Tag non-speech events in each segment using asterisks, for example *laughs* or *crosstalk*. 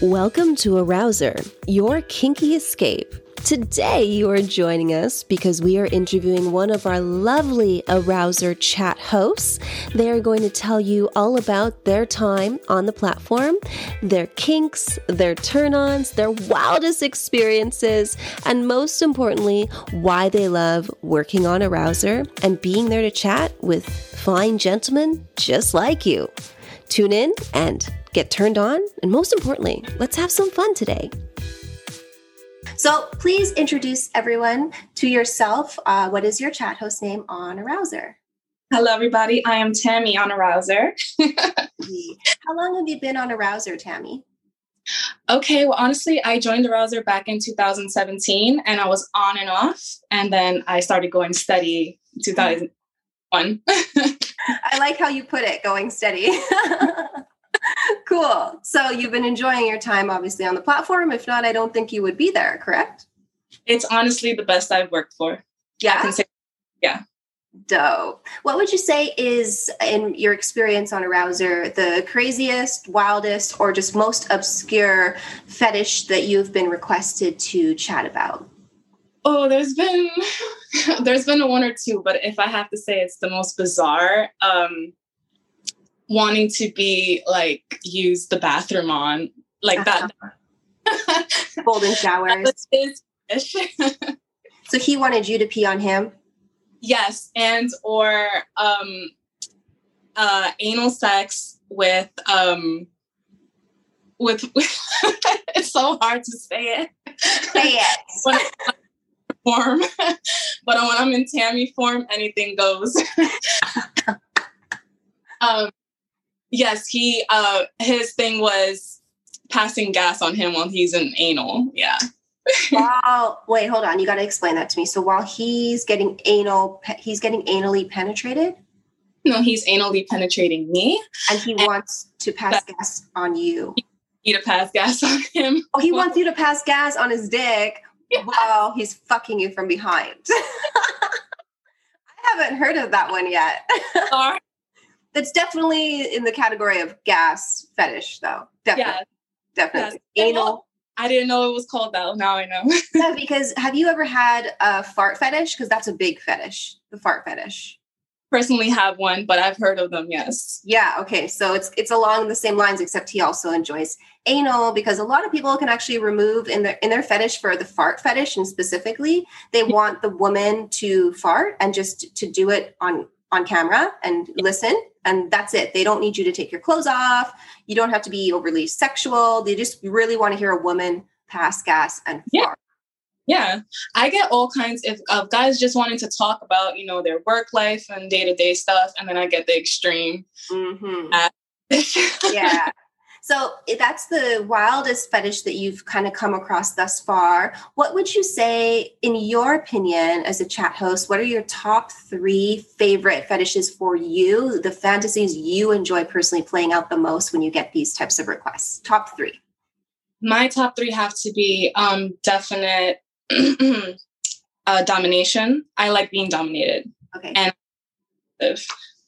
Welcome to Arousr, your kinky escape. Today, you are joining us because we are interviewing one of our lovely Arousr chat hosts. They are going to tell you all about their time on the platform, their kinks, their turn ons, their wildest experiences, and most importantly, why they love working on Arousr and being there to chat with fine gentlemen just like you. Tune in and get turned on, and most importantly, let's have some fun today. So please introduce everyone to yourself. Uh, what is your chat host name on Arousr? Hello, everybody. I am Tammy on Arousr. *laughs* How long have you been on Arousr, Tammy? Okay, well, honestly, I joined Arousr back in 2017 and I was on and off. And then I started going steady 2001. *laughs* I like how you put it, going steady. *laughs* cool. So you've been enjoying your time, obviously, on the platform. If not, I don't think you would be there, correct? It's honestly the best I've worked for. Yeah. Say, yeah. Dope. What would you say is, in your experience on Arousr, the craziest, wildest, or just most obscure fetish that you've been requested to chat about? Oh, there's been *laughs* there's been one or two, but if I have to say it's the most bizarre, um, wanting to be like use the bathroom on like uh-huh. *laughs* that golden showers *laughs* so he wanted you to pee on him? Yes and or um uh anal sex with um with *laughs* it's so hard to say it. Say it. Form but when i'm in tammy form anything goes. Um Yes, he uh his thing was passing gas on him while he's in anal. Yeah. *laughs* wow. Wait, hold on. You got to explain that to me. So while he's getting anal, he's getting anally penetrated. No, he's anally penetrating me, and he and wants to pass gas on you. You to pass gas on him. Oh, he wants you to pass gas on his dick yeah. while he's fucking you from behind. *laughs* I haven't heard of that one yet. *laughs* Sorry that's definitely in the category of gas fetish, though. Definitely. Yeah. Definitely. Yes. Anal. I didn't know it was called that. Now I know. *laughs* yeah, because have you ever had a fart fetish? Because that's a big fetish, the fart fetish. Personally, have one, but I've heard of them. Yes. Yeah. Okay. So it's it's along the same lines, except he also enjoys anal because a lot of people can actually remove in their in their fetish for the fart fetish, and specifically, they want the woman to fart and just to do it on on camera and listen and that's it. They don't need you to take your clothes off. You don't have to be overly sexual. They just really want to hear a woman pass gas and fart. yeah. Yeah i get all kinds of, of guys just wanting to talk about you know their work life and day-to-day stuff and then i get the extreme. Mm-hmm. *laughs* yeah So that's the wildest fetish that you've kind of come across thus far. What would you say, in your opinion, as a chat host, what are your top three favorite fetishes for you, the fantasies you enjoy personally playing out the most when you get these types of requests? Top three. My top three have to be um, definite *clears throat* uh, domination. I like being dominated. Okay. And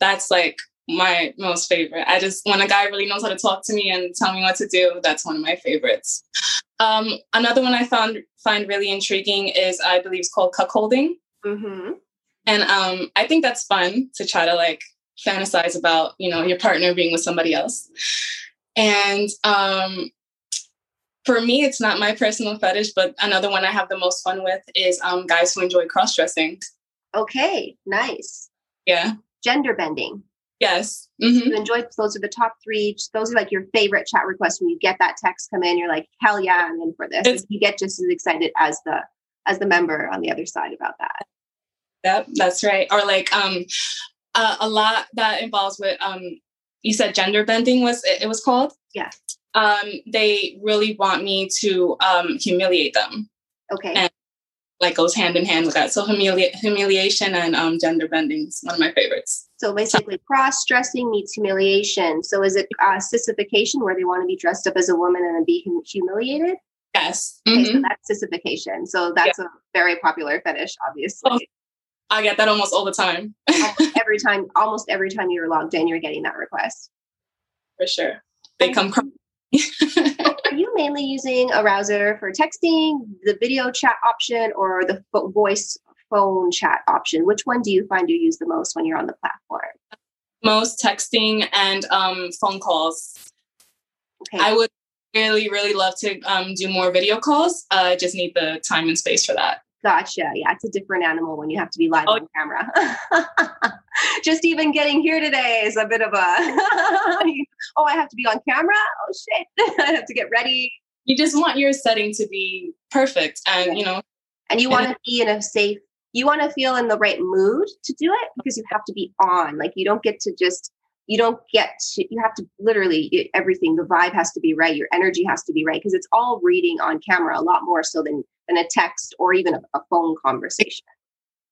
that's like my most favorite. I just when a guy really knows how to talk to me and tell me what to do, that's one of my favorites. Um, another one I found find really intriguing is I believe it's called cuckolding, mm-hmm. and um, I think that's fun to try to like fantasize about you know your partner being with somebody else. And um, for me, it's not my personal fetish, but another one I have the most fun with is um, guys who enjoy cross dressing. Okay, nice. Yeah. Gender bending. Yes. Mm-hmm. You enjoy those are the top three. Those are like your favorite chat requests when you get that text come in. You're like, hell yeah, I'm in for this. you get just as excited as the as the member on the other side about that. Yep, that's right. Or like um uh, a lot that involves with um you said gender bending was it, it was called? Yeah. Um they really want me to um humiliate them. Okay. And like goes hand in hand with that. So humili- humiliation and um, gender bending is one of my favorites. So basically, cross dressing meets humiliation. So is it uh, sissification where they want to be dressed up as a woman and then be hum- humiliated? Yes. Okay, mm-hmm. so that's sissification. So that's yeah. a very popular fetish, obviously. Oh, I get that almost all the time. *laughs* every time, almost every time you're logged in, you're getting that request. For sure, they come. are you mainly using Arousr for texting, the video chat option, or the voice phone chat option? Which one do you find you use the most when you're on the platform? Most texting and um, phone calls. Okay. I would really, really love to um, do more video calls. I uh, just need the time and space for that. Gotcha. Yeah, it's a different animal when you have to be live oh. on camera. *laughs* Just even getting here today is a bit of a *laughs* oh, I have to be on camera. Oh shit, *laughs* I have to get ready. You just want your setting to be perfect, and you know, and you want to be in a safe. You want to feel in the right mood to do it because you have to be on. Like you don't get to just you don't get to you have to literally everything the vibe has to be right your energy has to be right because it's all reading on camera a lot more so than than a text or even a, a phone conversation.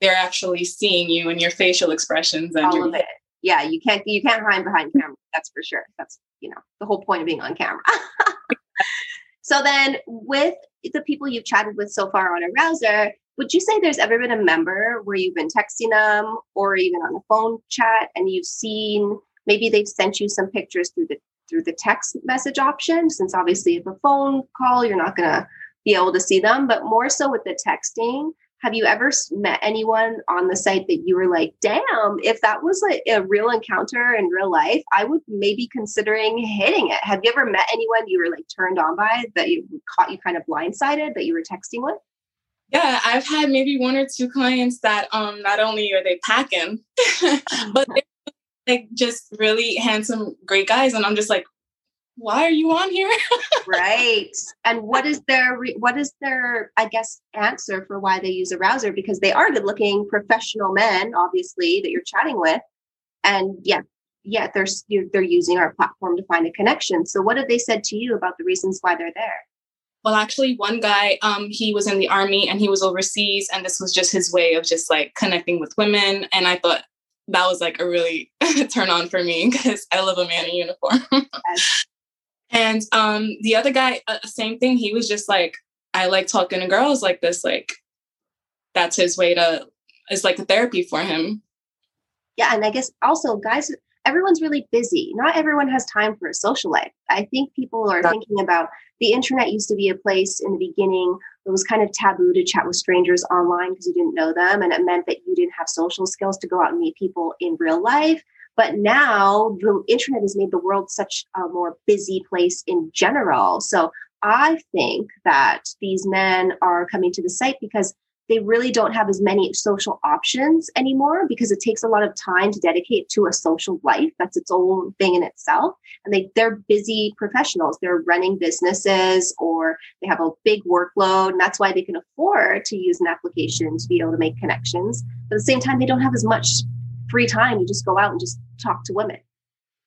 They're actually seeing you and your facial expressions and all your- of it. Yeah you can't you can't hide behind camera that's for sure. That's you know the whole point of being on camera. *laughs* So then with the people you've chatted with so far on Arousr would you say there's ever been a member where you've been texting them or even on a phone chat and you've seen maybe they've sent you some pictures through the through the text message option? Since obviously if a phone call you're not going to be able to see them but more so with the texting have you ever met anyone on the site that you were like damn if that was a, a real encounter in real life i would maybe considering hitting it. Have you ever met anyone you were like turned on by that you caught you kind of blindsided that you were texting with yeah, I've had maybe one or two clients that um not only are they packing, *laughs* but they're like just really handsome, great guys, and I'm just like, why are you on here? right. *laughs* And what is their what is their I guess answer for why they use Arousr? Because they are good looking professional men, obviously that you're chatting with, and yeah, yeah, they're they're using our platform to find a connection. So what have they said to you about the reasons why they're there? Well, actually, one guy, um, he was in the army and he was overseas, and this was just his way of just like connecting with women. And I thought that was like a really *laughs* turn on for me because I love a man in uniform. *laughs* and um, the other guy, uh, same thing. He was just like, I like talking to girls like this. Like, that's his way to, it's like a therapy for him. Yeah. And I guess also, guys, everyone's really busy. Not everyone has time for a social life. I think people are thinking about the internet used to be a place in the beginning it was kind of taboo to chat with strangers online because you didn't know them and it meant that you didn't have social skills to go out and meet people in real life but now the internet has made the world such a more busy place in general so i think that these men are coming to the site because they really don't have as many social options anymore because it takes a lot of time to dedicate to a social life. That's its own thing in itself. And they they're busy professionals. They're running businesses or they have a big workload and that's why they can afford to use an application to be able to make connections. But at the same time they don't have as much free time to just go out and just talk to women.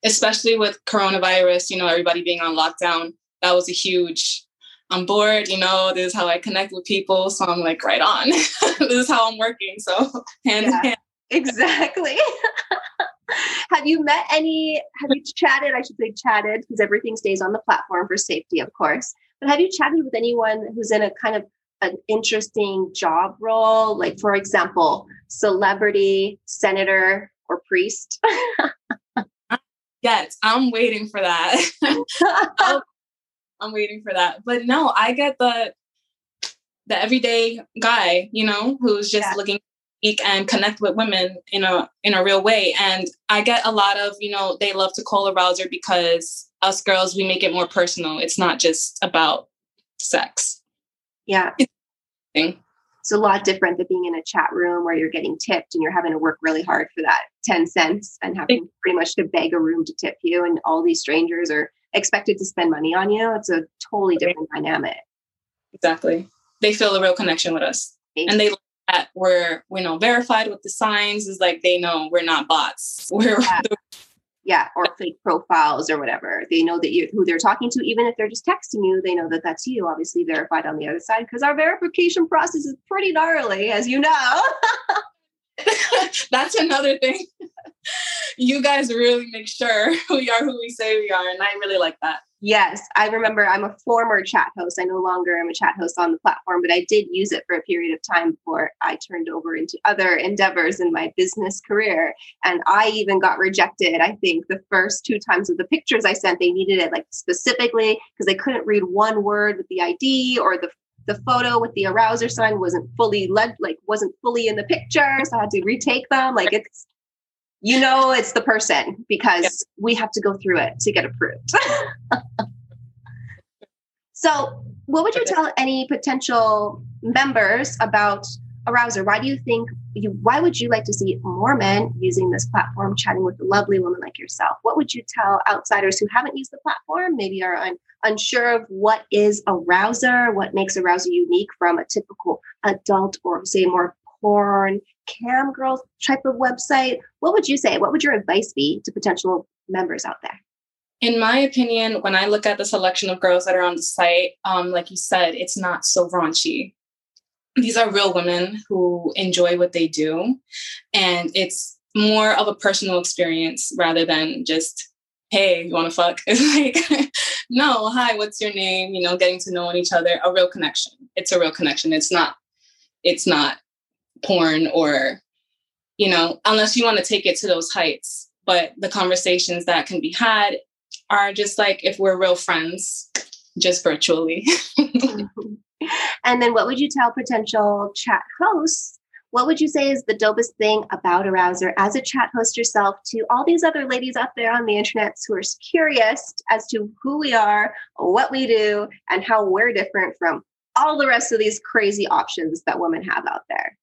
Especially with coronavirus you know everybody being on lockdown that was a huge I'm bored, you know, this is how I connect with people. So I'm like, right on. *laughs* this is how I'm working. So hand yeah, in hand. Exactly. *laughs* have you met any, have you chatted? I should say chatted because everything stays on the platform for safety, of course. But have you chatted with anyone who's in a kind of an interesting job role? Like, for example, celebrity, senator, or priest? *laughs* yes, I'm waiting for that. Oh, I'm waiting for that. But no, I get the the everyday guy, you know, who's just yeah. looking and connect with women in a in a real way. And I get a lot of, you know, they love to call Arousr because us girls we make it more personal. It's not just about sex. Yeah. It's a lot different than being in a chat room where you're getting tipped and you're having to work really hard for that 10 cents and having pretty much to beg a room to tip you and all these strangers are expected to spend money on you. It's a totally different dynamic. Exactly. They feel a real connection with us. And they that we're know verified with the signs is like they know we're not bots. *laughs* We're yeah. *laughs* yeah, or fake profiles or whatever. They know that you who they're talking to, even if they're just texting you. They know that that's you. Obviously verified on the other side because our verification process is pretty gnarly, as you know. *laughs* *laughs* that's another thing you guys really make sure *laughs* we are who we say we are. And I really like that. Yes, I remember I'm a former chat host. I no longer am a chat host on the platform, but I did use it for a period of time before I turned over into other endeavors in my business career. And I even got rejected, I think, the first two times of the pictures I sent. They needed it like specifically because they couldn't read one word with the ID or the the photo with the Arousr sign wasn't fully led like wasn't fully in the picture so i had to retake them like it's you know it's the person because yep. we have to go through it to get approved. *laughs* so, what would you tell any potential members about Arousr? Why do you think you why would you like to see more men using this platform chatting with a lovely woman like yourself? What would you tell outsiders who haven't used the platform, maybe are un, unsure of what is Arousr, what makes Arousr unique from a typical adult or say more porn, cam girls type of website. What would you say? What would your advice be to potential members out there? In my opinion, when I look at the selection of girls that are on the site, um, like you said, it's not so raunchy. These are real women who enjoy what they do. And it's more of a personal experience rather than just, hey, you want to fuck? *laughs* It's like, *laughs* no, hi, what's your name? You know, getting to know each other, a real connection. It's a real connection. It's not, it's not porn or you know unless you want to take it to those heights but the conversations that can be had are just like if we're real friends just virtually *laughs* mm-hmm. And then what would you tell potential chat hosts what would you say is the dopest thing about Arousr as a chat host yourself to all these other ladies out there on the internet who are curious as to who we are, what we do, and how we're different from all the rest of these crazy options that women have out there?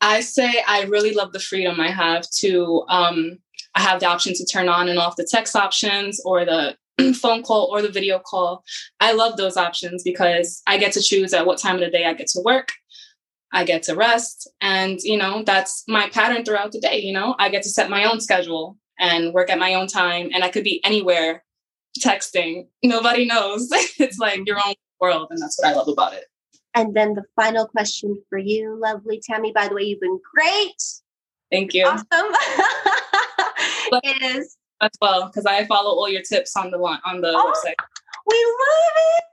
I say I really love the freedom I have to um, I have the option to turn on and off the text options or the *clears throat* phone call or the video call. I love those options because I get to choose at what time of the day I get to work. I get to rest and you know that's my pattern throughout the day, you know. I get to set my own schedule and work at my own time and I could be anywhere texting. Nobody knows. *laughs* it's like your own world and that's what I love about it. And then the final question for you, lovely Tammy. By the way, you've been great. Thank you. Awesome. *laughs* is as well because I follow all your tips on the one on the oh, website. We love it.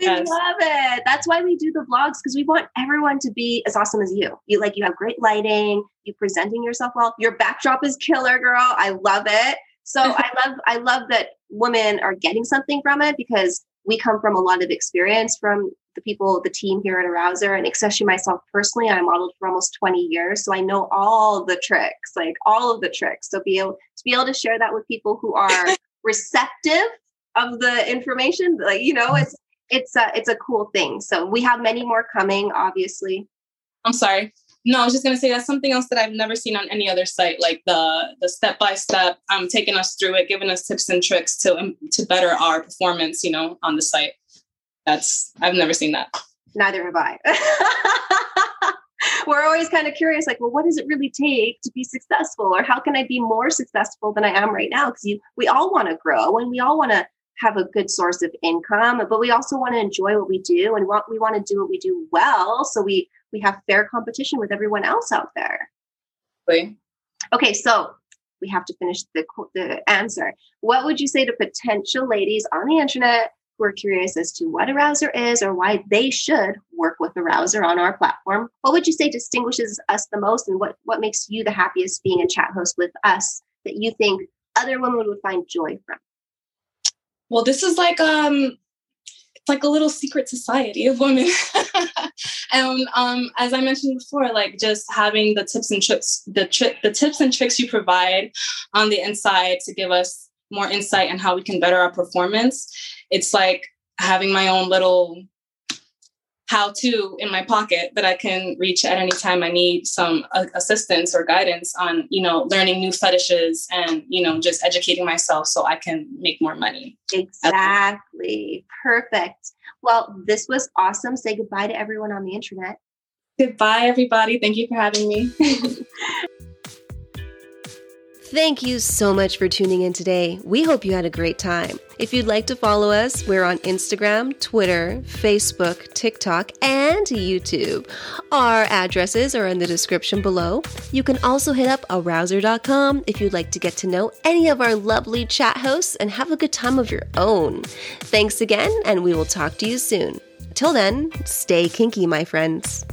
We yes. love it. That's why we do the vlogs because we want everyone to be as awesome as you. You like you have great lighting, you presenting yourself well. Your backdrop is killer, girl. I love it. So I *laughs* love I love that women are getting something from it because we come from a lot of experience from the people, the team here at Arousr, and especially myself personally, I modeled for almost 20 years. So I know all the tricks, like all of the tricks. So be able to be able to share that with people who are *laughs* receptive of the information, like, you know, it's it's a it's a cool thing. So we have many more coming, obviously. I'm sorry. No, I was just gonna say that's something else that I've never seen on any other site, like the the step by step, um, taking us through it, giving us tips and tricks to um, to better our performance, you know, on the site that's I've never seen that. Neither have I. *laughs* We're always kind of curious, like, well, what does it really take to be successful, or how can I be more successful than I am right now? Because you, we all want to grow, and we all want to have a good source of income, but we also want to enjoy what we do, and want we want to do what we do well, so we we have fair competition with everyone else out there. Right. Okay, so we have to finish the the answer. What would you say to potential ladies on the internet who are curious as to what Arousr is or why they should work with Arousr on our platform, what would you say distinguishes us the most and what, what makes you the happiest being a chat host with us that you think other women would find joy from? Well, this is like um it's like a little secret society of women. *laughs* and um, as I mentioned before, like just having the tips and tricks, the tri- the tips and tricks you provide on the inside to give us more insight on how we can better our performance it's like having my own little how to in my pocket that I can reach at any time I need some uh, assistance or guidance on, you know, learning new fetishes and, you know, just educating myself so I can make more money. Exactly. Perfect. Well, this was awesome. Say goodbye to everyone on the internet. Goodbye, everybody. Thank you for having me. *laughs* Thank you so much for tuning in today. We hope you had a great time. If you'd like to follow us, we're on Instagram, Twitter, Facebook, TikTok, and YouTube. Our addresses are in the description below. You can also hit up arousr.com if you'd like to get to know any of our lovely chat hosts and have a good time of your own. Thanks again, and we will talk to you soon. Till then, stay kinky, my friends.